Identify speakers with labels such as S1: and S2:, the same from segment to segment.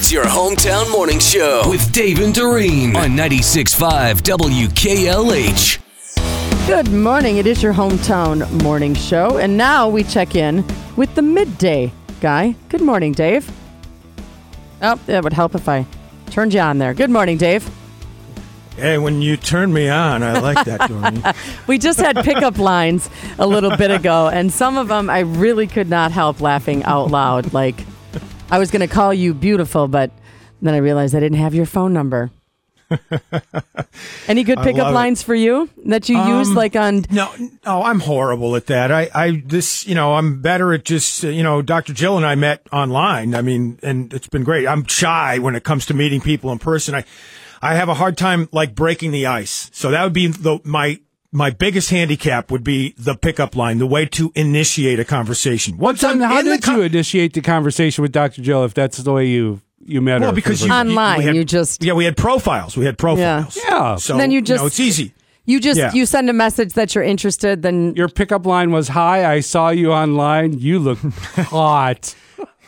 S1: It's your hometown morning show with Dave and Doreen on 96.5 WKLH.
S2: Good morning. It is your hometown morning show. And now we check in with the midday guy. Good morning, Dave. Oh, that would help if I turned you on there. Good morning, Dave.
S3: Hey, when you turn me on, I like that, Doreen.
S2: We just had pickup lines a little bit ago, and some of them I really could not help laughing out loud. Like, I was going to call you beautiful, but then I realized I didn't have your phone number. Any good pickup
S3: love it.
S2: lines for you that you use,
S3: Um,
S2: like on
S3: No, no, I'm horrible at that. I, I, this, you know, I'm better at just, uh, you know, Dr. Jill and I met online. I mean, and it's been great. I'm shy when it comes to meeting people in person. I, I have a hard time like breaking the ice. So that would be the, my, my biggest handicap would be the pickup line, the way to initiate a conversation. Once I'm
S4: How
S3: in the
S4: did
S3: con-
S4: you initiate the conversation with Dr. Jill if that's the way you you met her?
S3: Well, because you,
S2: Online,
S3: we had-
S2: you just-
S3: yeah, we had profiles. We had profiles.
S4: Yeah.
S3: So
S2: And then you
S3: know,
S2: just-
S3: it's easy.
S2: you just
S3: Yeah.
S2: you send a message that you're interested, then
S4: your pickup line was, "Hi, I saw you online. You look hot."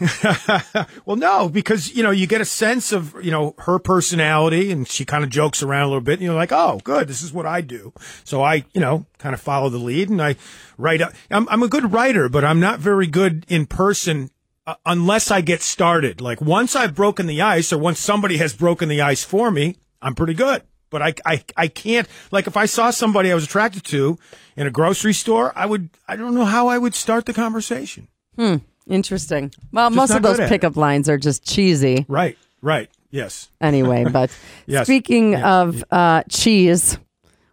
S3: Well, no, because you know you get a sense of you know her personality, and she kind of jokes around a little bit. And you're like, oh, good, this is what I do. So I, you know, kind of follow the lead, and I write. Up. I'm I'm a good writer, but I'm not very good in person. Uh, unless I get started, like once I've broken the ice, or once somebody has broken the ice for me, I'm pretty good. But I, I, I can't. Like if I saw somebody I was attracted to in a grocery store, I would. I don't know how I would start the conversation.
S2: Interesting. Well,
S3: Just
S2: most
S3: not
S2: of those
S3: good at it.
S2: pickup lines are just cheesy
S3: Right. Right. Yes.
S2: anyway. But
S3: Yes.
S2: speaking of uh, cheese,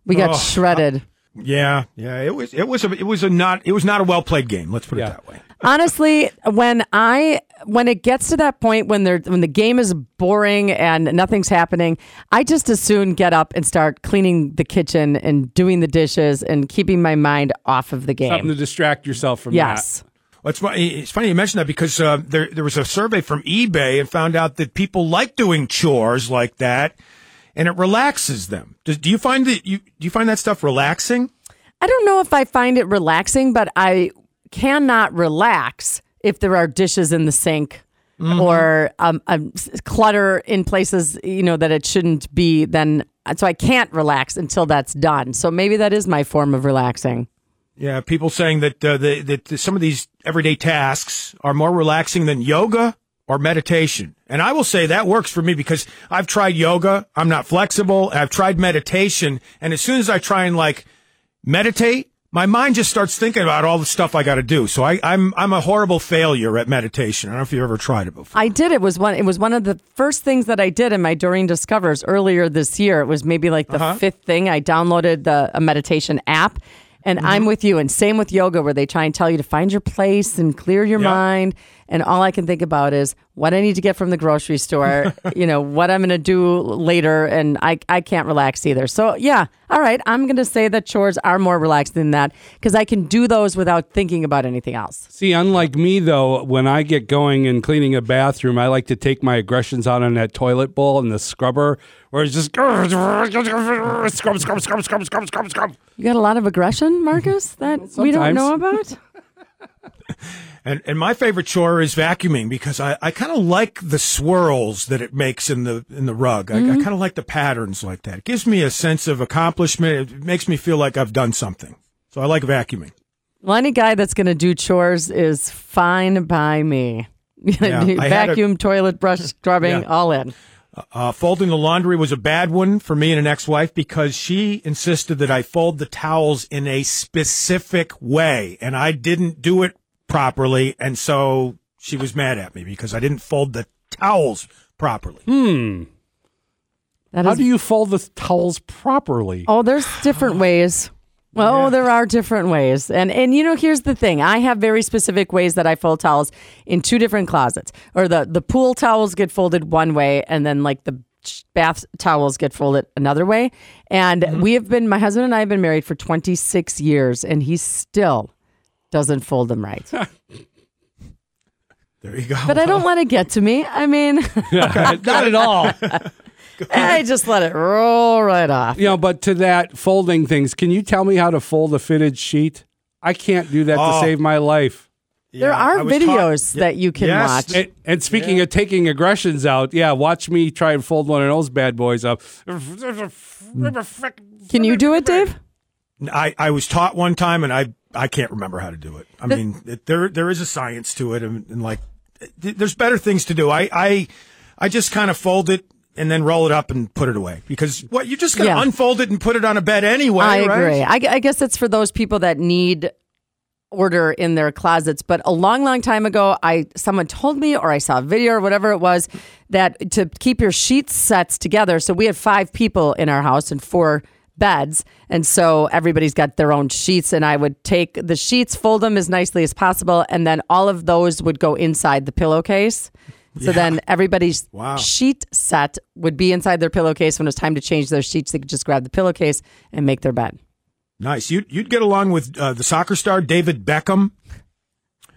S2: we got
S3: Oh,
S2: shredded.
S3: Yeah, yeah. It was it was a it was a not it was not a well played game. Let's put it
S4: Yeah.
S3: that way.
S2: Honestly, when I when it gets to that point when they're when the game is boring and nothing's happening, I just as soon get up and start cleaning the kitchen and doing the dishes and keeping my mind off of the game.
S4: Something to distract yourself from
S2: Yes.
S3: It's funny. It's funny you mentioned that because uh, there there was a survey from eBay and found out that people like doing chores like that, and it relaxes them. Does, do you find that you do you find that stuff relaxing?
S2: I don't know if I find it relaxing, but I cannot relax if there are dishes in the sink or um, um, clutter in places you know that it shouldn't be. Then so I can't relax until that's done. So maybe that is my form of relaxing.
S3: Yeah, people saying that uh, the, that some of these everyday tasks are more relaxing than yoga or meditation. And I will say that works for me because I've tried yoga. I'm not flexible. I've tried meditation. And as soon as I try and like meditate, my mind just starts thinking about all the stuff I got to do. So I, I'm, I'm a horrible failure at meditation. I don't know if you've ever tried it before.
S2: I did. It was one. It was one of the first things that I did in my Doreen Discovers earlier this year. It was maybe like the uh-huh. fifth thing. I downloaded the a meditation app, and mm-hmm. I'm with you. And same with yoga, where they try and tell you to find your place and clear your
S3: Yep.
S2: mind. And all I can think about is what I need to get from the grocery store. you know what I'm going to do later, and I I can't relax either. So yeah, all right. I'm going to say that chores are more relaxed than that because I can do those without thinking about anything else.
S4: See, unlike me though, when I get going and cleaning a bathroom, I like to take my aggressions out on that toilet bowl and the scrubber, where it's just scrub, scrub, scrub, scrub, scrub, scrub, scrub.
S2: You got a lot of aggression, Marcus, that we don't know about?
S3: And and my favorite chore is vacuuming because I, I kind of like the swirls that it makes in the in the rug. I, I kind of like the patterns like that. It gives me a sense of accomplishment. It makes me feel like I've done something. So I like vacuuming.
S2: Well, any guy that's going to do chores is fine by me.
S3: Yeah, had a-
S2: Vacuum, toilet brush, scrubbing,
S3: Yeah.
S2: all in.
S3: Uh, folding the laundry was a bad one for me and an ex-wife because she insisted that I fold the towels in a specific way, and I didn't do it properly, and so she was mad at me because I didn't fold the towels properly. Hmm.
S2: That
S4: How
S2: is-
S4: do you fold the towels properly?
S2: Oh, there's different ways. Well, there are different ways. And and you know, here's the thing. I have very specific ways that I fold towels in two different closets. Or the the pool towels get folded one way and then like the bath towels get folded another way. And mm-hmm. we have been my husband and I have been married for 26 years and he still doesn't fold them right.
S3: There you go.
S2: But I don't let it get to me. I mean,
S4: Not at all.
S2: I just let it roll right off.
S4: You know, but to that folding things, can you tell me how to fold a fitted sheet? I can't do that
S3: Oh.
S4: to save my life.
S2: There
S3: Yeah,
S2: are
S3: I was taught-
S2: videos that you can
S3: Yes.
S2: watch.
S4: And, and speaking of taking aggressions out, yeah, watch me try and fold one of those bad boys up.
S2: Can you do it, Dave?
S3: I, I was taught one time, and I I can't remember how to do it. I mean, it, there there is a science to it, and, and like th- there's better things to do. I I I just kind of fold it and then roll it up and put it away because what you just gonna
S2: Yeah.
S3: unfold it and put it on a bed anyway.
S2: I
S3: right?
S2: agree. I, I guess it's for those people that need order in their closets. But a long, long time ago, I someone told me, or I saw a video, or whatever it was, that to keep your sheet sets together. So we had five people in our house and four beds, and so everybody's got their own sheets. And I would take the sheets, fold them as nicely as possible, and then all of those would go inside the pillowcase. So then everybody's
S3: Wow.
S2: sheet set would be inside their pillowcase. When it was time to change their sheets, they could just grab the pillowcase and make their bed.
S3: Nice. You'd, you'd get along with uh, the soccer star David Beckham.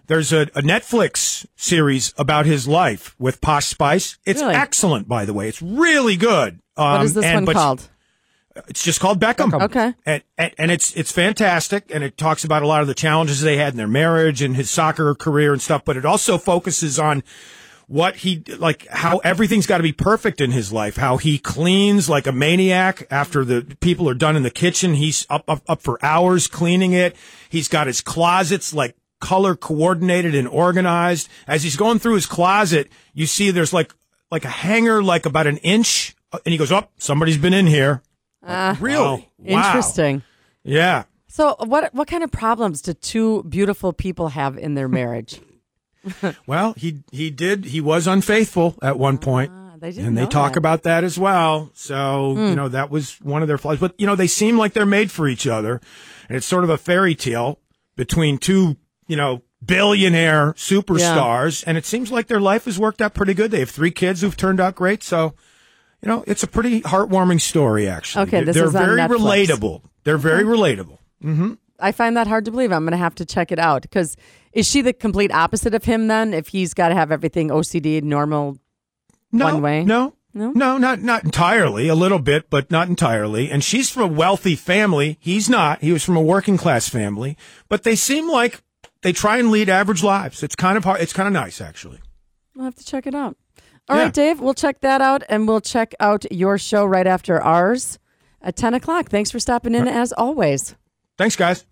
S3: There's a, a Netflix series about his life with Posh Spice. It's
S2: Really?
S3: excellent, by the way. It's really good. Um,
S2: What is this
S3: and-
S2: one called?
S3: It's just called Beckham.
S2: Okay.
S3: And, and, and it's it's fantastic, and it talks about a lot of the challenges they had in their marriage and his soccer career and stuff. But it also focuses on what he like how everything's got to be perfect in his life how he cleans like a maniac after the people are done in the kitchen he's up up, up for hours cleaning it he's got his closets like color coordinated and organized as he's going through his closet you see there's like like a hanger like about an inch uh, and he goes up oh, somebody's been in here Like, really Wow.
S2: Interesting.
S3: yeah
S2: So, what what kind of problems do two beautiful people have in their marriage?
S3: well he he did he was unfaithful at one point
S2: Ah, they didn't
S3: and they talk
S2: that.
S3: about that as well. So, you know, that was one of their flaws. But, you know, they seem like they're made for each other. And it's sort of a fairy tale between two, you know, billionaire superstars. And it seems like their life has worked out pretty good. They have three kids who've turned out great. So, you know, it's a pretty heartwarming story, actually.
S2: Okay, this
S3: they're
S2: is on
S3: very
S2: Netflix.
S3: relatable. They're very relatable. Mm-hmm.
S2: I find that hard to believe. I'm going to have to check it out because is she the complete opposite of him then? If he's got to have everything OCD normal,
S3: No,
S2: One way?
S3: No.
S2: No?
S3: No, not not entirely. A little bit, but not entirely. And she's from a wealthy family. He's not. He was from a working class family. But they seem like they try and lead average lives. It's kind of hard. It's kind of nice, actually.
S2: I'll have to check it out. All right,
S3: Yeah.
S2: Dave, we'll check that out and we'll check out your show right after ours at 10 o'clock. Thanks for stopping in as always.
S3: Thanks, guys.